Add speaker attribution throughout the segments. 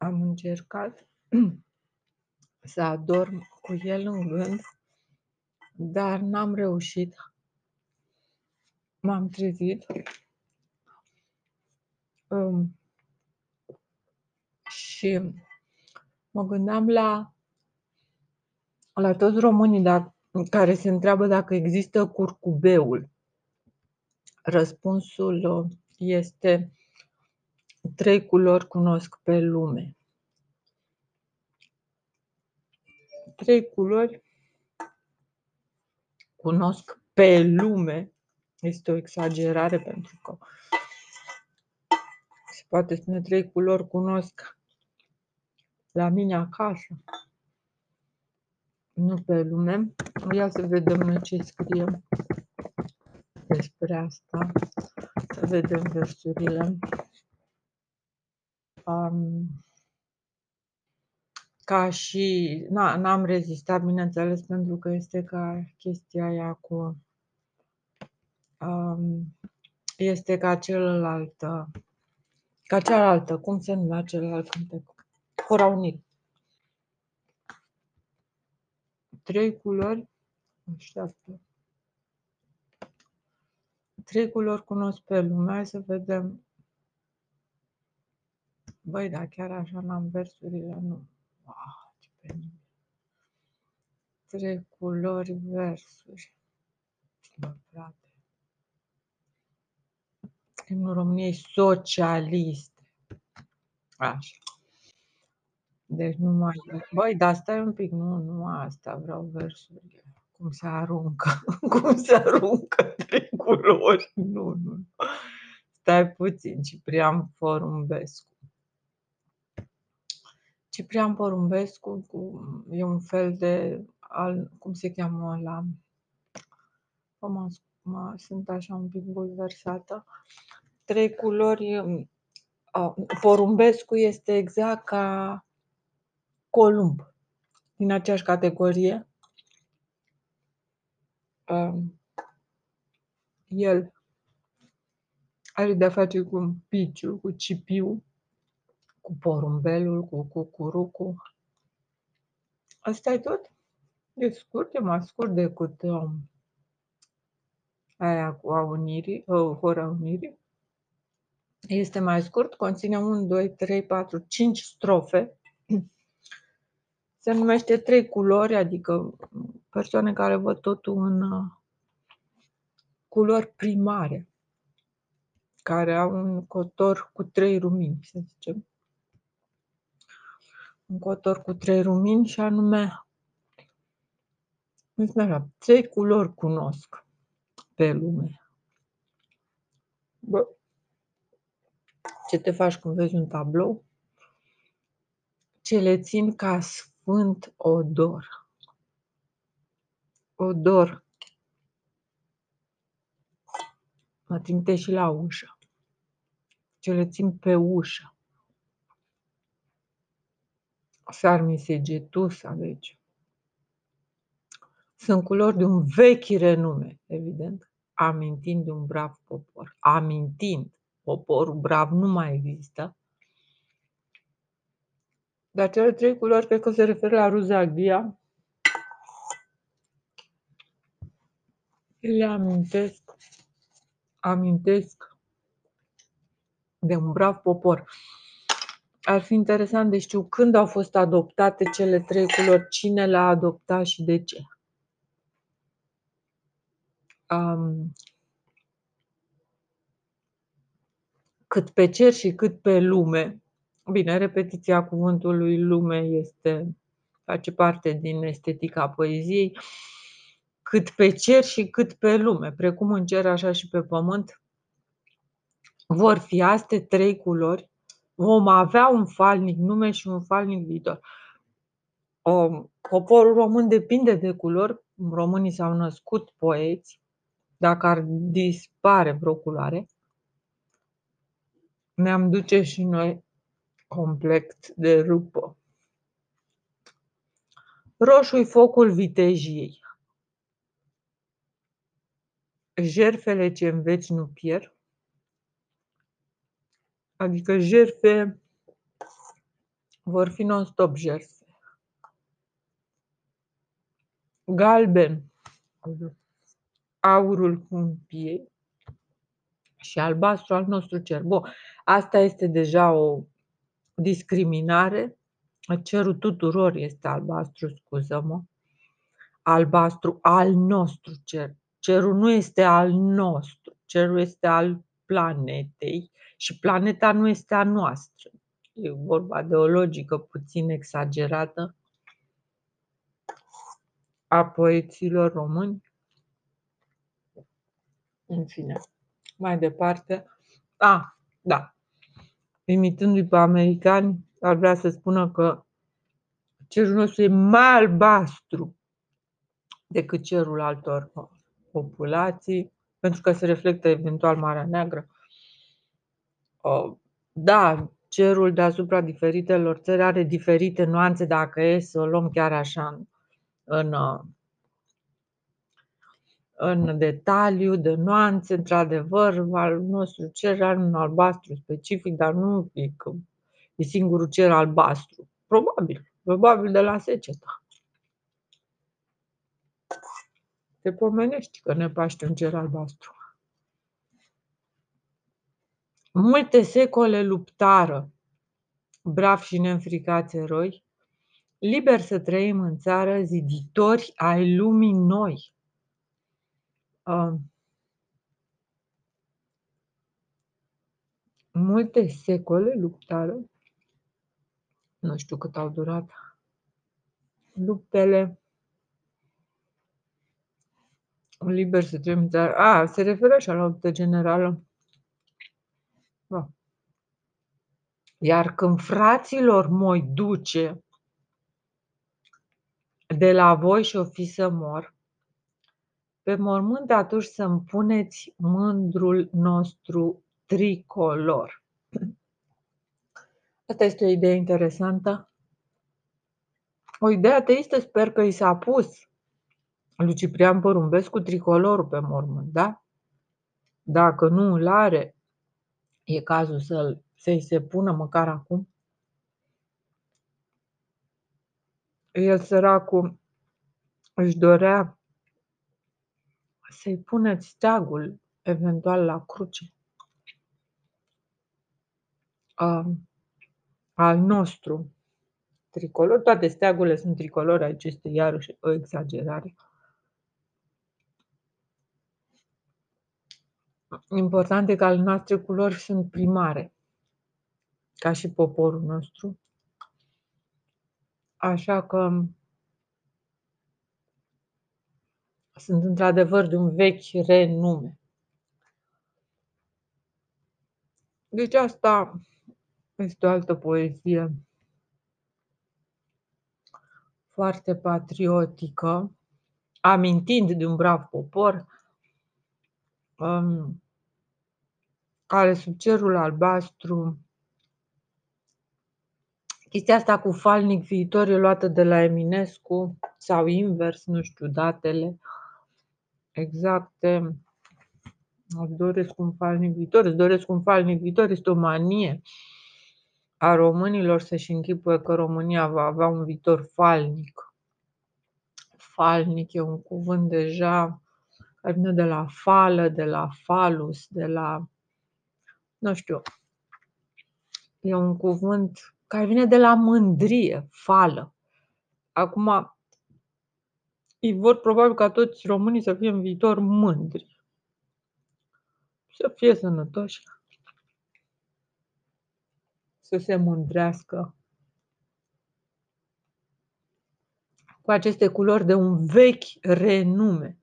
Speaker 1: am încercat să adorm cu el în gând, dar n-am reușit. M-am trezit um, și mă gândeam la, la toți românii dacă, care se întreabă dacă există curcubeul. Răspunsul uh, este trei culori cunosc pe lume. Trei culori cunosc pe lume. Este o exagerare pentru că se poate spune trei culori cunosc la mine acasă. Nu pe lume. Ia să vedem noi ce scrie despre asta. Să vedem versurile. Um, ca și, na, n-am rezistat, bineînțeles, pentru că este ca chestia aia cu, um, este ca celălalt, ca cealaltă, cum se numea celălalt cântec? Hora Unit. Trei culori, așteaptă. Trei culori cunosc pe lume, hai să vedem. Băi, da, chiar așa n-am versurile, nu. Wow, ce penibil. Trei culori versuri. Bă, frate. Himnul României socialiste. Așa. Deci nu mai... Băi, dar stai un pic, nu, nu asta, vreau versurile. Cum se aruncă, cum se aruncă trei culori. Nu, nu. Stai puțin, Ciprian Forumbescu. Ciprian Porumbescu cu, e un fel de, al, cum se cheamă la, mă, mă, sunt așa un pic bulversată, trei culori, uh, Porumbescu este exact ca Columb, din aceeași categorie. Uh, el are de-a face cu piciu, cu cipiu, cu porumbelul, cu cucurucu. Asta e tot. E scurt, e mai scurt decât um, aia cu a unirii, uh, hora unirii. Este mai scurt, conține 1, 2, 3, 4, 5 strofe. Se numește trei culori, adică persoane care văd totul în uh, culori primare, care au un cotor cu trei rumini, să zicem un cotor cu trei rumini și anume așa, trei culori cunosc pe lume. Bă, ce te faci când vezi un tablou? Ce le țin ca sfânt odor. Odor. Mă trimite și la ușă. Ce le țin pe ușă. Sarmisegetusa, deci. Sunt culori de un vechi renume, evident, amintind de un brav popor. Amintind, poporul brav nu mai există. Dar cele trei culori cred că se referă la Ruzaghia. Le amintesc, amintesc de un brav popor ar fi interesant de știu când au fost adoptate cele trei culori, cine le-a adoptat și de ce. Um, cât pe cer și cât pe lume. Bine, repetiția cuvântului lume este, face parte din estetica poeziei. Cât pe cer și cât pe lume, precum în cer, așa și pe pământ, vor fi astea trei culori vom avea un falnic nume și un falnic viitor. Poporul român depinde de culori. Românii s-au născut poeți. Dacă ar dispare vreo culoare, ne-am duce și noi complet de rupă. Roșu-i focul vitejiei. Jerfele ce în veci nu pierd, adică jerfe vor fi non-stop jerse. Galben, aurul câmpiei și albastru al nostru cer. Bun, asta este deja o discriminare. Cerul tuturor este albastru, scuză-mă. Albastru al nostru cer. Cerul nu este al nostru, cerul este al planetei și planeta nu este a noastră. E vorba de o logică puțin exagerată a poeților români. În fine, mai departe. A, da. Imitându-i pe americani, ar vrea să spună că cerul nostru e mai albastru decât cerul altor populații, pentru că se reflectă eventual Marea Neagră. Da, cerul deasupra diferitelor țări are diferite nuanțe dacă e să o luăm chiar așa în, în detaliu, de nuanțe, într-adevăr, al nostru cer are un albastru specific, dar nu e că e singurul cer albastru. Probabil, probabil de la seceta. Te pomenești că ne paște un cer albastru. Multe secole luptară, brav și neînfricați eroi, liber să trăim în țară, ziditori ai lumii noi. Uh, multe secole luptară, nu știu cât au durat luptele, liber să trăim în țară. A, se referă și la luptă generală. Da. Iar când fraților moi duce de la voi și o fi să mor, pe mormânt atunci să-mi puneți mândrul nostru tricolor. Asta este o idee interesantă. O idee ateistă sper că i s-a pus lui Ciprian Porumbescu tricolorul pe mormânt, da? Dacă nu îl are, e cazul să să-i se pună măcar acum. El săracul își dorea să-i puneți steagul eventual la cruce al nostru tricolor. Toate steagurile sunt tricolore, aici este iarăși o exagerare. Important e că ale noastre culori sunt primare, ca și poporul nostru. Așa că sunt într-adevăr de un vechi renume. Deci asta este o altă poezie foarte patriotică, amintind de un brav popor, um, care sub cerul albastru Chestia asta cu falnic viitor e luată de la Eminescu sau invers, nu știu datele exacte. Îți doresc un falnic viitor, îți doresc un falnic viitor, este o manie a românilor să-și închipuie că România va avea un viitor falnic. Falnic e un cuvânt deja care vine de la fală, de la falus, de la, nu știu, e un cuvânt care vine de la mândrie, fală. Acum, ei vor probabil ca toți românii să fie în viitor mândri. Să fie sănătoși. Să se mândrească cu aceste culori de un vechi renume.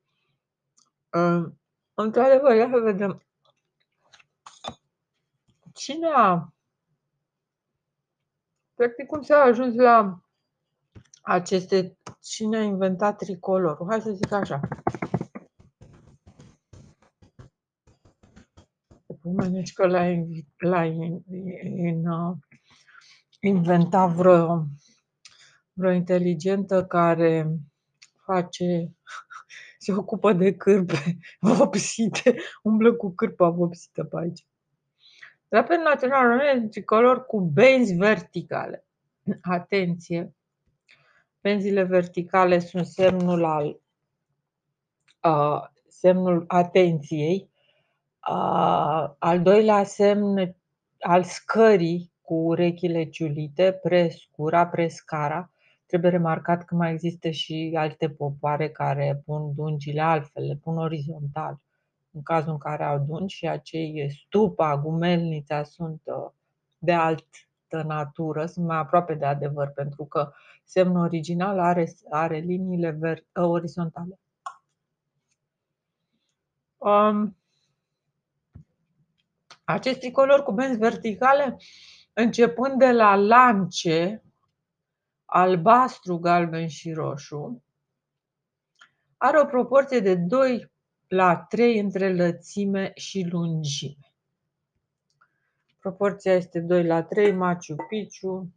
Speaker 1: Într-adevăr, ia să vedem. Cine a Practic, cum s-a ajuns la aceste... Cine a inventat tricolorul? Hai să zic așa. Pomenești că l-a, l-a in, in, inventat vreo, vreo inteligentă care face, se ocupă de cârpe vopsite, umblă cu cârpa vopsită pe aici. Drapel național românesc tricolor cu benzi verticale. atenție, benzile verticale sunt semnul al uh, semnul atenției, uh, al doilea semn al scării cu urechile ciulite, prescura, prescara. Trebuie remarcat că mai există și alte popoare care pun dungile altfel, le pun orizontal. În cazul în care au dungi și acei stupa, gumelnița sunt uh, de altă natură, sunt mai aproape de adevăr, pentru că semnul original are, are liniile ver- uh, orizontale. Um, acest tricolor cu benzi verticale, începând de la lance, albastru, galben și roșu, are o proporție de 2 la 3 între lățime și lungime. Proporția este 2 la 3, Machu Picchu,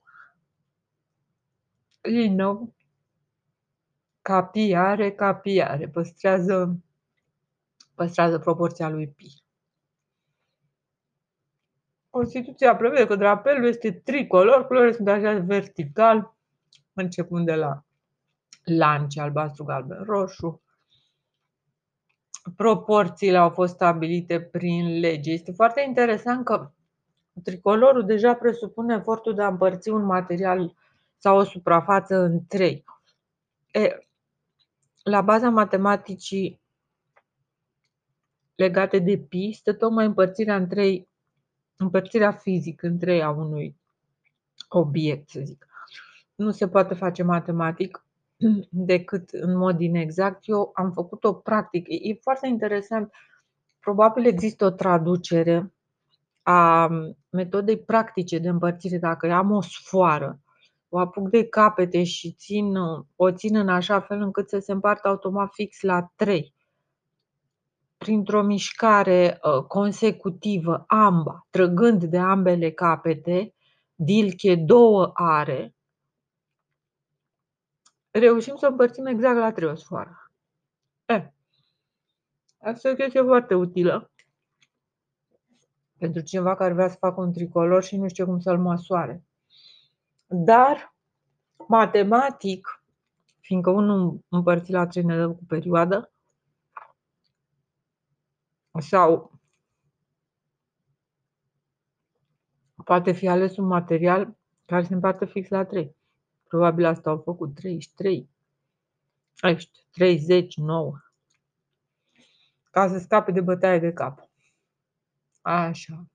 Speaker 1: Lino, capiare, capiare, păstrează, păstrează proporția lui pi. Constituția prevede că drapelul este tricolor, culorile sunt așa vertical, începând de la lance, albastru, galben, roșu. Proporțiile au fost stabilite prin lege. Este foarte interesant că tricolorul deja presupune efortul de a împărți un material sau o suprafață în trei. E, la baza matematicii legate de pi stă tocmai împărțirea în trei, împărțirea fizică în trei a unui obiect, să zic. Nu se poate face matematic decât în mod inexact. Eu am făcut-o practic. E foarte interesant. Probabil există o traducere a metodei practice de împărțire. Dacă am o sfoară, o apuc de capete și țin, o țin în așa fel încât să se împartă automat fix la 3 printr-o mișcare ă, consecutivă, amba, trăgând de ambele capete, dilche două are, reușim să împărțim exact la trei o sfoară. E, asta e o chestie foarte utilă pentru cineva care vrea să facă un tricolor și nu știe cum să-l măsoare. Dar, matematic, fiindcă unul împărțit la trei ne dă cu perioadă, sau poate fi ales un material care se împarte fix la 3. Probabil asta au făcut 33, 39, ca să scape de bătaie de cap. Așa.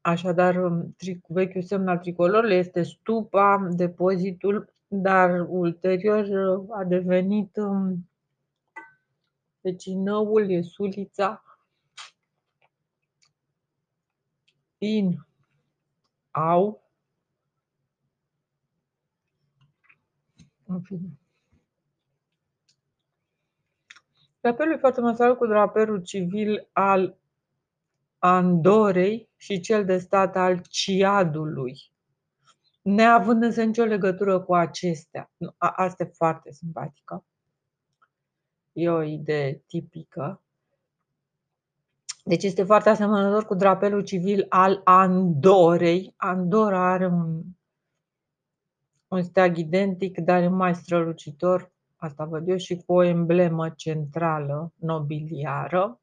Speaker 1: Așadar, um, vechiul semn al tricolorului este stupa, depozitul, dar ulterior uh, a devenit um, vecinăul, e sulița, in, au, În fine. Drapelul e foarte măsal cu draperul civil al Andorei și cel de stat al Ciadului, neavând însă nicio legătură cu acestea. Asta e foarte simpatică. E o idee tipică. Deci este foarte asemănător cu drapelul civil al Andorei. Andora are un un steag identic, dar mai strălucitor, asta văd eu, și cu o emblemă centrală nobiliară.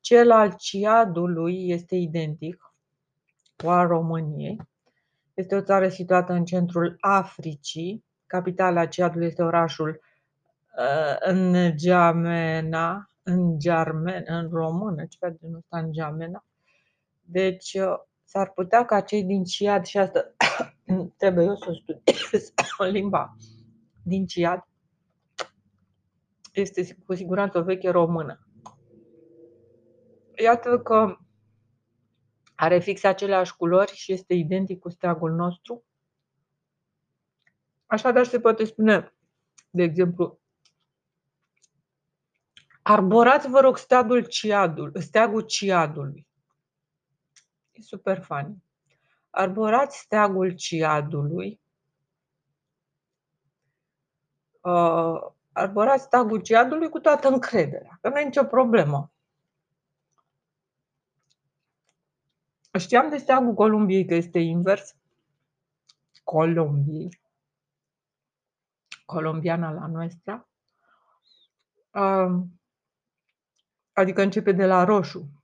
Speaker 1: Cel al Ciadului este identic cu al României. Este o țară situată în centrul Africii. Capitala Ciadului este orașul în Geamena, în Germen, în română, ceva de genul ăsta, în Geamena. Deci s-ar putea ca cei din Ciad și asta trebuie eu să studiez limba din Ciad. Este cu siguranță o veche română. Iată că are fix aceleași culori și este identic cu steagul nostru. Așadar se poate spune, de exemplu, arborați, vă rog, steagul, ciadul, steagul ciadului. E super funny. Arborați steagul ciadului. Uh, arborați steagul ciadului cu toată încrederea, că nu e nicio problemă. Știam de steagul Columbiei că este invers. Colombiei, colombiana la noastră, adică începe de la roșu.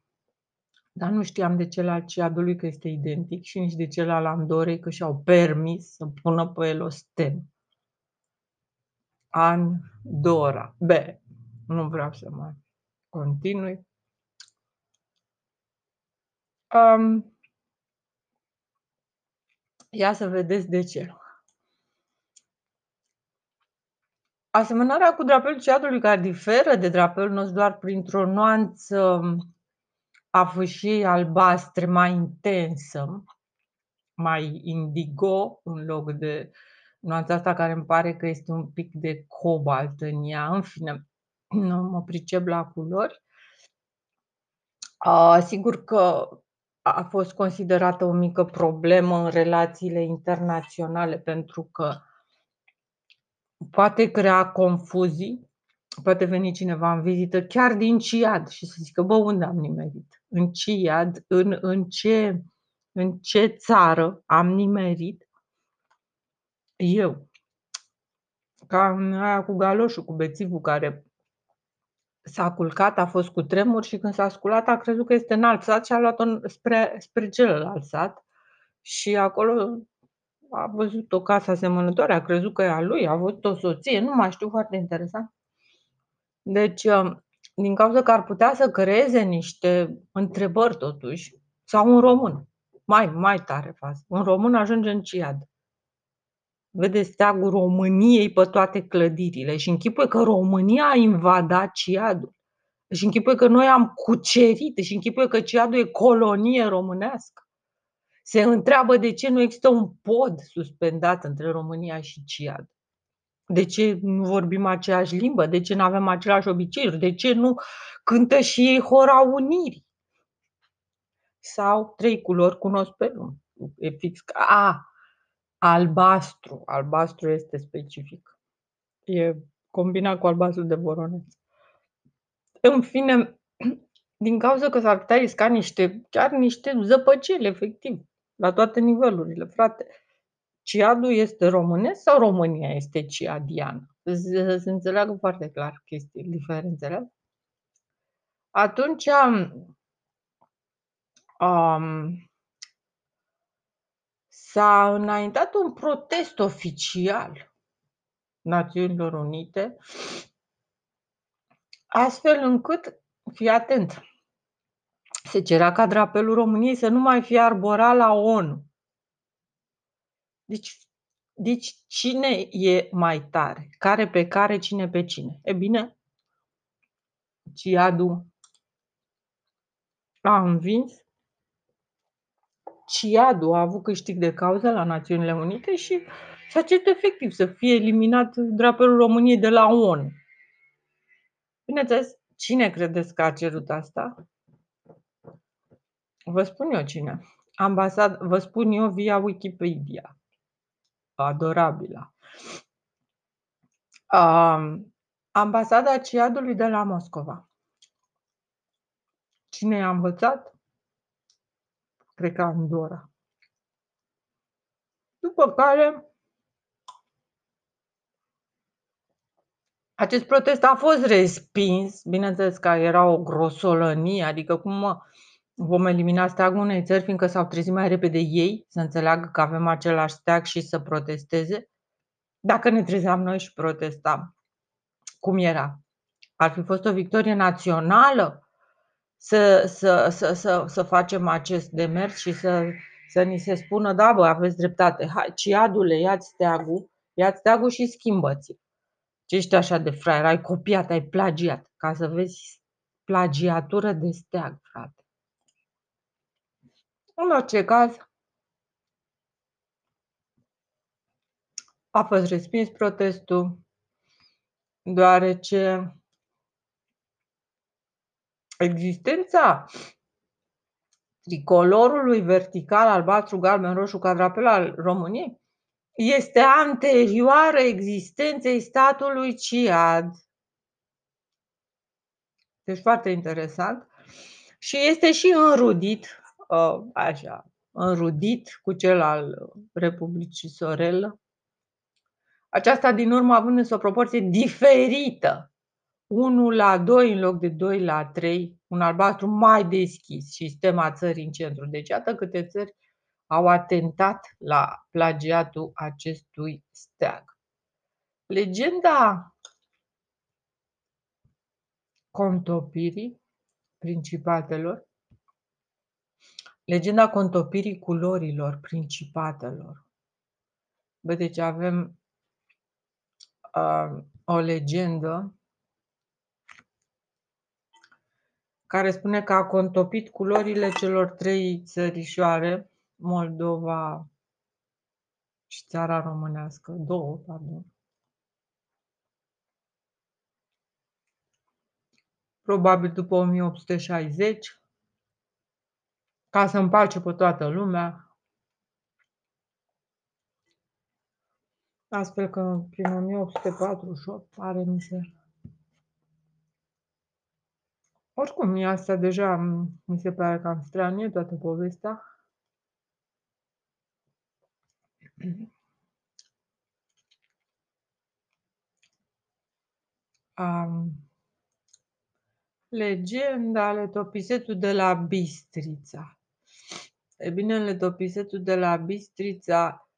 Speaker 1: Dar nu știam de celălalt ciadului că este identic și nici de celălalt Andorei că și-au permis să pună pe el o stemă. Andorra. B. Nu vreau să mai continui. Um, ia să vedeți de ce. Asemănarea cu drapelul ciadului care diferă de drapelul nostru doar printr-o nuanță a fâșiei albastre mai intensă, mai indigo în loc de nuanța asta care îmi pare că este un pic de cobalt în ea. În fine, nu mă pricep la culori. A, sigur că a fost considerată o mică problemă în relațiile internaționale pentru că poate crea confuzii, poate veni cineva în vizită chiar din Ciad și să zică, bă, unde am nimerit? În Ciad? În, în, ce, în ce țară am nimerit? Eu. Ca aia cu galoșul, cu bețivul care s-a culcat, a fost cu tremur și când s-a sculat a crezut că este înalt sat și a luat-o spre, spre celălalt sat și acolo a văzut o casă asemănătoare, a crezut că e a lui, a văzut o soție, nu mai știu, foarte interesant. Deci, um, din cauza că ar putea să creeze niște întrebări totuși, sau un român, mai, mai tare faz, un român ajunge în Ciad. Vede steagul României pe toate clădirile și închipui că România a invadat Ciadul. Și închipui că noi am cucerit și închipui că Ciadul e colonie românească. Se întreabă de ce nu există un pod suspendat între România și Ciad. De ce nu vorbim aceeași limbă? De ce nu avem același obiceiuri? De ce nu cântă și ei hora unirii? Sau trei culori cunosc pe lume. E fix. A, albastru. Albastru este specific. E combinat cu albastru de voroneț. În fine, din cauza că s-ar putea risca niște, chiar niște zăpăceli, efectiv, la toate nivelurile, frate. Ciadul este românesc sau România este ciadiană? Să se înțeleagă foarte clar chestii, diferențele. Atunci um, s-a înaintat un protest oficial Națiunilor Unite, astfel încât, fii atent, se cerea ca drapelul României să nu mai fie arborat la ONU. Deci, deci cine e mai tare? Care pe care, cine pe cine? E bine, Ciadu a învins. Ciadu a avut câștig de cauză la Națiunile Unite și s-a cerut efectiv să fie eliminat drapelul României de la ONU. Bineînțeles, cine credeți că a cerut asta? Vă spun eu cine. Ambasad, vă spun eu via Wikipedia. Adorabilă. Um, ambasada Ciadului de la Moscova. Cine i-a învățat? Cred că Andorra. După care acest protest a fost respins, bineînțeles că era o grosolănie, adică cum mă, vom elimina steagul unei țări fiindcă s-au trezit mai repede ei să înțeleagă că avem același steag și să protesteze? Dacă ne trezeam noi și protestam, cum era? Ar fi fost o victorie națională să, să, să, să, să facem acest demers și să, să ni se spună, da, bă, aveți dreptate, hai, ciadule, ia-ți steagul, ia-ți steagul și schimbă-ți. Ce ești așa de fraier, ai copiat, ai plagiat, ca să vezi plagiatură de steag, frate. În orice caz, a fost respins protestul, deoarece existența tricolorului vertical albastru, galben, roșu ca drapel al României este anterioară existenței statului Ciad. Deci foarte interesant. Și este și înrudit Uh, așa, înrudit cu cel al Republicii Sorel. Aceasta din urmă având însă o proporție diferită. 1 la 2 în loc de 2 la 3, un albastru mai deschis și sistema țării în centru. Deci iată câte țări au atentat la plagiatul acestui steag. Legenda contopirii principatelor, legenda contopirii culorilor principatelor. Vedeți, avem uh, o legendă care spune că a contopit culorile celor trei țărișoare, Moldova și țara românească, două, pardon. Probabil după 1860, ca să împace pe toată lumea. Astfel că prin 1848 are miser. Oricum, mie asta deja mi se pare cam stranie toată povestea. Um, legenda Letopisetul de la Bistrița. E bine, în Letopisetul de la Bistrița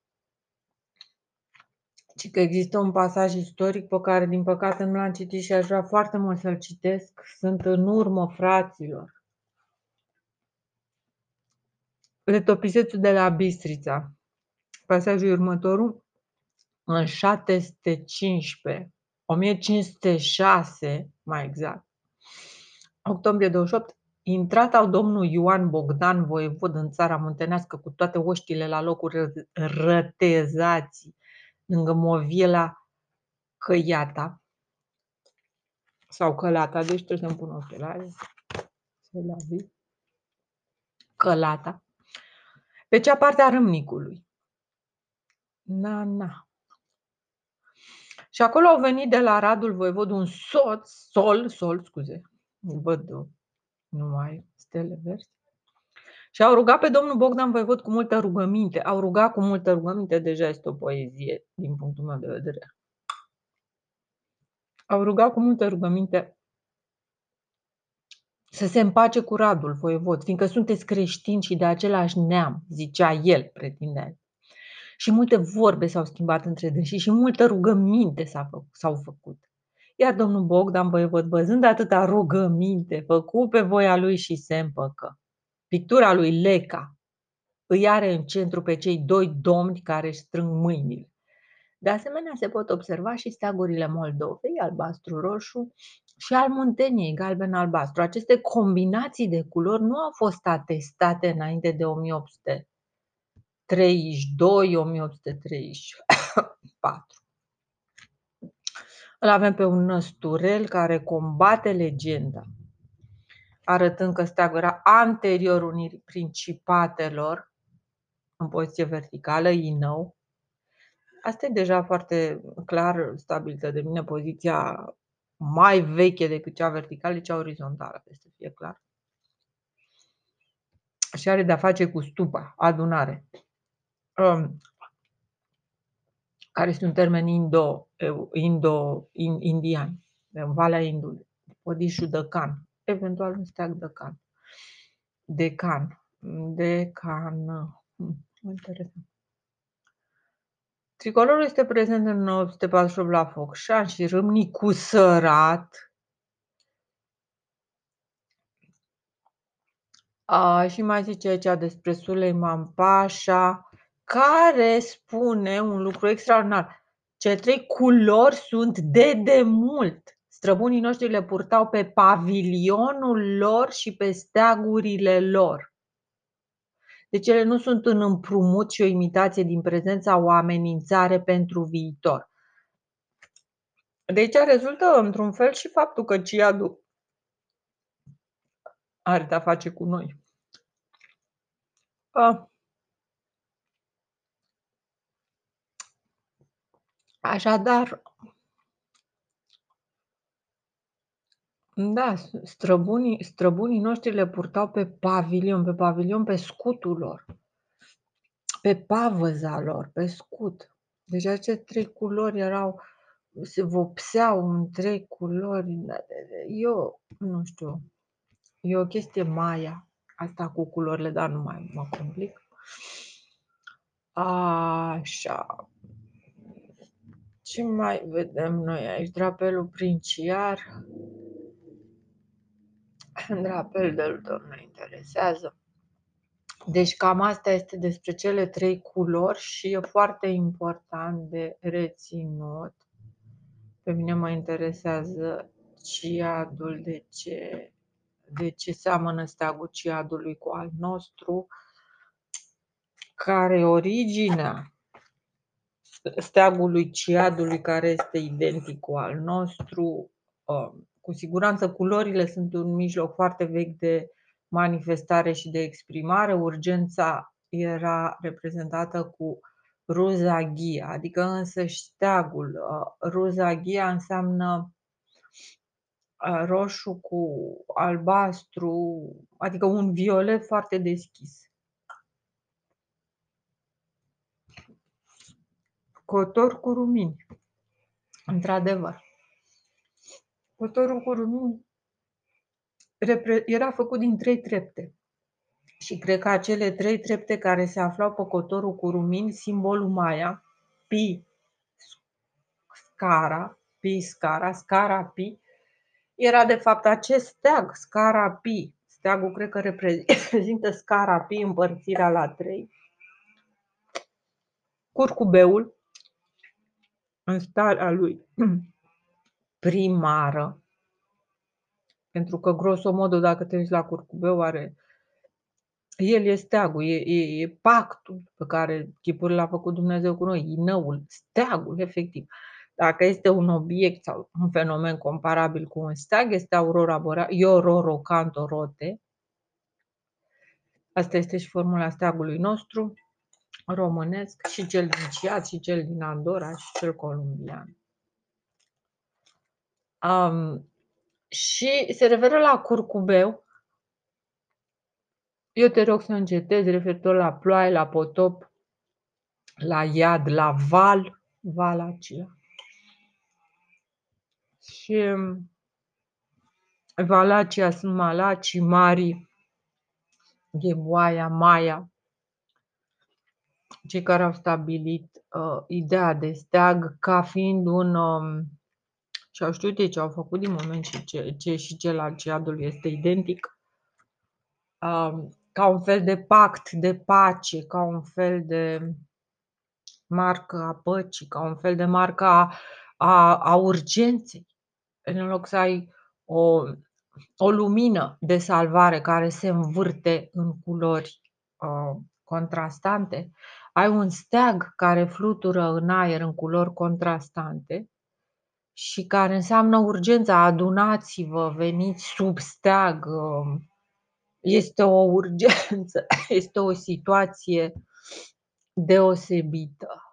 Speaker 1: ci că există un pasaj istoric pe care, din păcate, nu l-am citit și aș vrea foarte mult să-l citesc. Sunt în urmă, fraților. Letopisețul de la Bistrița. Pasajul următorul. În 715, 1506, mai exact, octombrie 28, intrat au domnul Ioan Bogdan, voievod în țara muntenească, cu toate oștile la locuri rătezații, lângă Moviela Căiata sau Călata, deci trebuie să-mi pun ochelari. Călata. Pe cea parte a râmnicului. Na, na. Și acolo au venit de la Radul Voivod un soț, sol, sol, scuze, văd numai stele verzi, și au rugat pe domnul Bogdan Voivod cu multă rugăminte. Au rugat cu multă rugăminte, deja este o poezie din punctul meu de vedere. Au rugat cu multă rugăminte să se împace cu Radul Voivod, fiindcă sunteți creștini și de același neam, zicea el, pretindea. Și multe vorbe s-au schimbat între dânsii și multă rugăminte s-au făcut. Iar domnul Bogdan Voievod, văzând atâta rugăminte, făcut pe voia lui și se împăcă. Pictura lui Leca îi are în centru pe cei doi domni care își strâng mâinile. De asemenea, se pot observa și steagurile Moldovei, albastru-roșu, și al Munteniei, galben-albastru. Aceste combinații de culori nu au fost atestate înainte de 1832-1834. Îl avem pe un năsturel care combate legenda arătând că steagul era anterior unirii principatelor în poziție verticală, nou. Asta e deja foarte clar stabilită de mine, poziția mai veche decât cea verticală, cea orizontală, trebuie să fie clar. Și are de-a face cu stupa, adunare, um, care este un termen indo, indo, indian, în Valea Indului, Odișul Dăcan, eventual un steag de can. De can. De can. Hmm, interesant. Tricolorul este prezent în 1948 la Focșan și râmni cu sărat. A, și mai zice aici despre Suleiman Pașa, care spune un lucru extraordinar. Cele trei culori sunt de demult Străbunii noștri le purtau pe pavilionul lor și pe steagurile lor. Deci ele nu sunt un împrumut și o imitație din prezența o amenințare pentru viitor. De aici rezultă într-un fel și faptul că Ciadu are de-a face cu noi. Așadar, Da, străbunii străbunii noștri le purtau pe pavilion, pe pavilion, pe scutul lor. pe pavăza lor, pe scut. Deci aceste trei culori erau se vopseau în trei culori. Eu nu știu, e o chestie Maya, asta cu culorile, dar nu mai mă complic. Așa. Ce mai vedem noi aici? Drapelul princiar. Drapel de lutor ne interesează. Deci cam asta este despre cele trei culori și e foarte important de reținut. Pe mine mă interesează ciadul, de ce, de ce seamănă steagul ciadului cu al nostru, care e originea steagului ciadului care este identic cu al nostru. Um, cu siguranță culorile sunt un mijloc foarte vechi de manifestare și de exprimare. Urgența era reprezentată cu ruzaghia, adică însă steagul. Uh, ruzaghia înseamnă uh, roșu cu albastru, adică un violet foarte deschis. Cotor cu rumini. Într-adevăr. Cotorul cu rumini era făcut din trei trepte. Și cred că acele trei trepte care se aflau pe cotorul cu rumini, simbolul Maya, Pi, Scara, Pi, Scara, Scara, Pi, era de fapt acest steag, Scara, Pi. Steagul cred că reprezintă Scara, Pi, împărțirea la trei. Curcubeul, în starea lui primară, pentru că, grosomodo, dacă te uiți la curcubeu, are el e steagul, e, e, e pactul pe care chipurile l-a făcut Dumnezeu cu noi, inăul, steagul, efectiv. Dacă este un obiect sau un fenomen comparabil cu un steag, este aurora boreală, Iororo cantorote. Asta este și formula steagului nostru românesc, și cel din Ciad, și cel din Andorra, și cel columbian. Um, și se referă la curcubeu. Eu te rog să încetezi referitor la ploaie, la potop, la iad, la val, Valacia. Și um, Valacia sunt Malaci, Mari, Gheboaia, Maia, cei care au stabilit uh, ideea de steag ca fiind un um, și au știut ei ce au făcut din moment și ce, ce și cel al ciadului este identic, um, ca un fel de pact de pace, ca un fel de marcă a păcii, ca un fel de marcă a, a, a urgenței. În loc să ai o, o lumină de salvare care se învârte în culori uh, contrastante, ai un steag care flutură în aer în culori contrastante și care înseamnă urgența, adunați-vă, veniți sub steag, um, este o urgență, este o situație deosebită.